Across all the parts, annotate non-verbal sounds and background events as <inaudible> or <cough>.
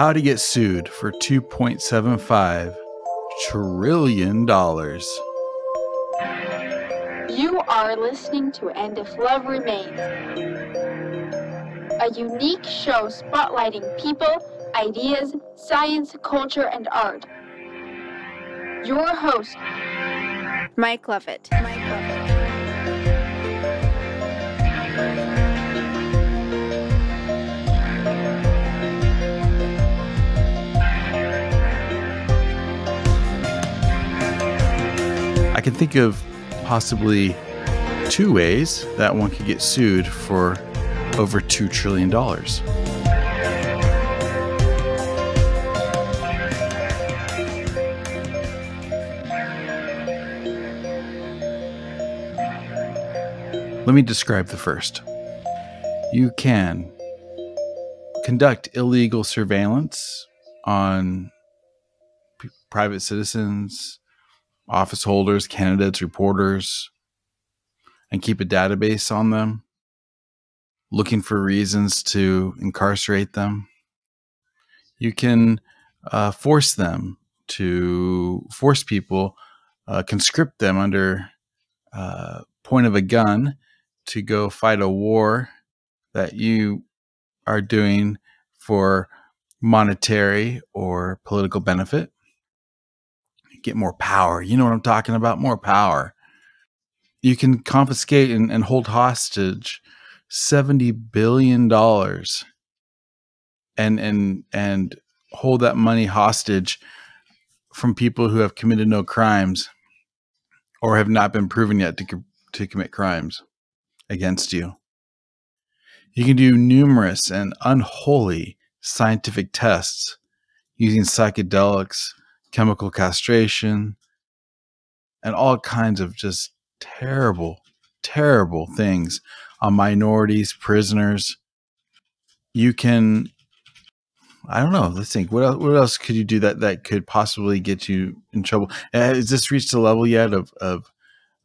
How to get sued for $2.75 trillion. You are listening to And If Love Remains, a unique show spotlighting people, ideas, science, culture, and art. Your host, Mike Lovett. Mike Lovett. I can think of possibly two ways that one could get sued for over $2 trillion. Let me describe the first. You can conduct illegal surveillance on p- private citizens, office holders, candidates, reporters, and keep a database on them, looking for reasons to incarcerate them. You can uh, force them to force people, uh, conscript them under uh, point of a gun to go fight a war that you are doing for monetary or political benefit get more power. You know what I'm talking about? More power. You can confiscate and, and hold hostage seventy billion dollars and and and hold that money hostage from people who have committed no crimes or have not been proven yet to, to commit crimes against you. You can do numerous and unholy scientific tests using psychedelics chemical castration, and all kinds of just terrible, terrible things on minorities, prisoners. You can, I don't know. Let's think. What else, what else could you do that that could possibly get you in trouble? Uh, Has this reached a level yet of of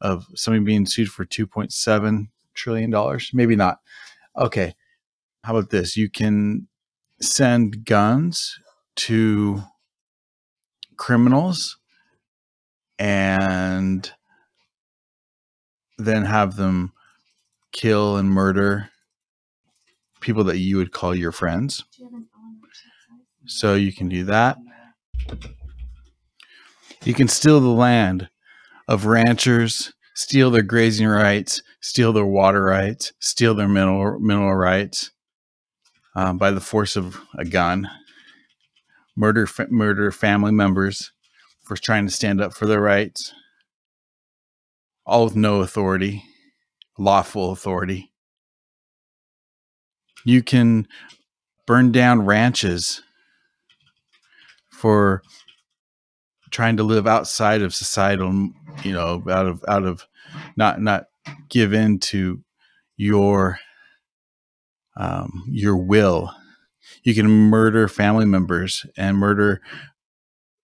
of somebody being sued for two point seven trillion dollars? Maybe not. Okay. How about this? You can send guns to criminals and then have them kill and murder people that you would call your friends. So you can do that. You can steal the land of ranchers, steal their grazing rights, steal their water rights, steal their mineral mineral rights um, by the force of a gun murder murder family members for trying to stand up for their rights, all with no authority, lawful authority. You can burn down ranches for trying to live outside of societal, you know, out of out of not not give in to your um, your will you can murder family members and murder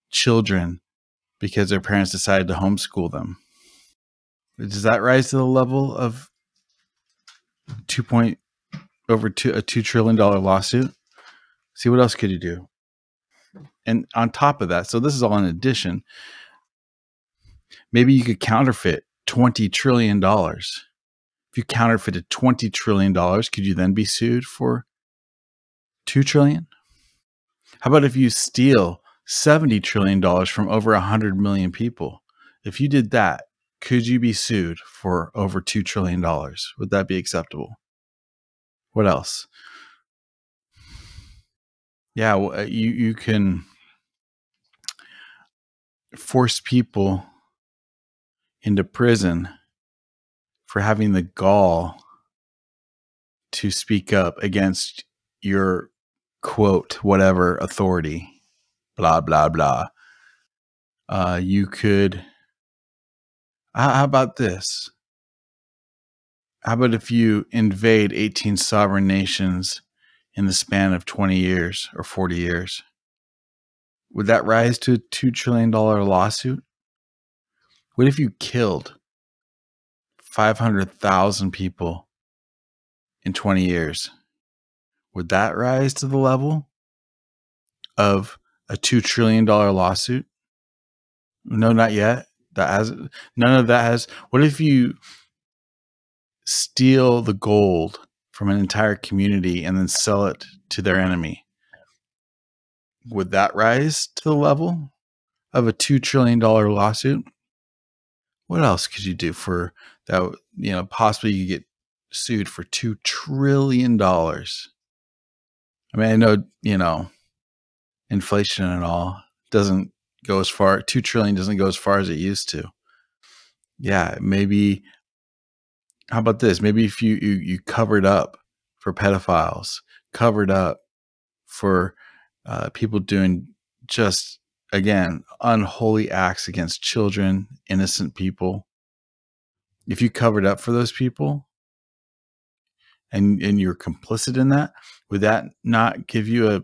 children because their parents decided to homeschool them. Does that rise to the level of two point over two a two trillion dollar lawsuit? See what else could you do? And on top of that, so this is all in addition. Maybe you could counterfeit twenty trillion dollars. If you counterfeited twenty trillion dollars, could you then be sued for two trillion? How about if you steal seventy trillion dollars from over hundred million people? If you did that, could you be sued for over two trillion dollars? Would that be acceptable? What else? Yeah, uh, you you can force people into prison for having the gall to speak up against your quote whatever authority blah blah blah. Uh, you could how about this? How about if you invade 18 sovereign nations in the span of 20 years or 40 years would that rise to a $2 trillion lawsuit what if you killed 500,000 people in 20 years, would that rise to the level of a $2 trillion lawsuit? No, not yet. That has none of that has. What if you steal the gold from an entire community and then sell it to their enemy? Would that rise to the level of a $2 trillion lawsuit? What else could you do for that? You know, possibly you get sued for $2 trillion. I mean, I know, you know, inflation and all doesn't go as far 2 trillion doesn't go as far as it used to yeah maybe how about this maybe if you you, you covered up for pedophiles covered up for uh, people doing just again unholy acts against children innocent people if you covered up for those people and and you're complicit in that would that not give you a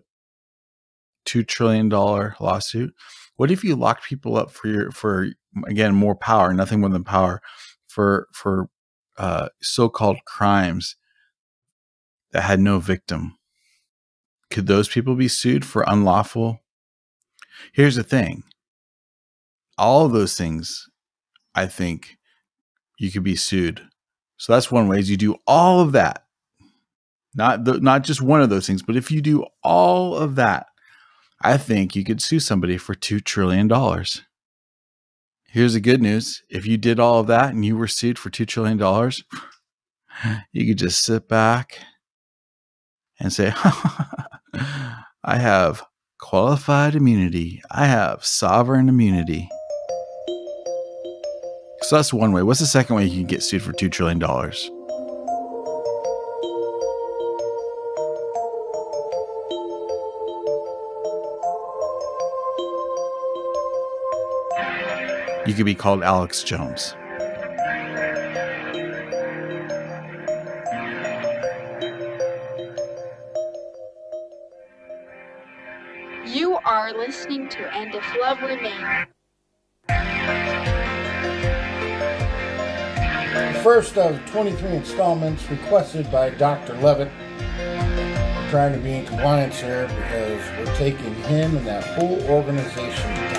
two trillion dollar lawsuit. What if you locked people up for your for again more power, nothing more than power, for for uh, so-called crimes that had no victim? Could those people be sued for unlawful? Here's the thing. All of those things, I think, you could be sued. So that's one way is you do all of that. Not the, not just one of those things, but if you do all of that, I think you could sue somebody for $2 trillion. Here's the good news if you did all of that and you were sued for $2 trillion, <sighs> you could just sit back and say, <laughs> I have qualified immunity, I have sovereign immunity. So that's one way. What's the second way you can get sued for $2 trillion? you could be called Alex Jones. Are listening to And If Love Remains. First of 23 installments requested by Dr. Levitt. We're trying to be in compliance here because we're taking him and that whole organization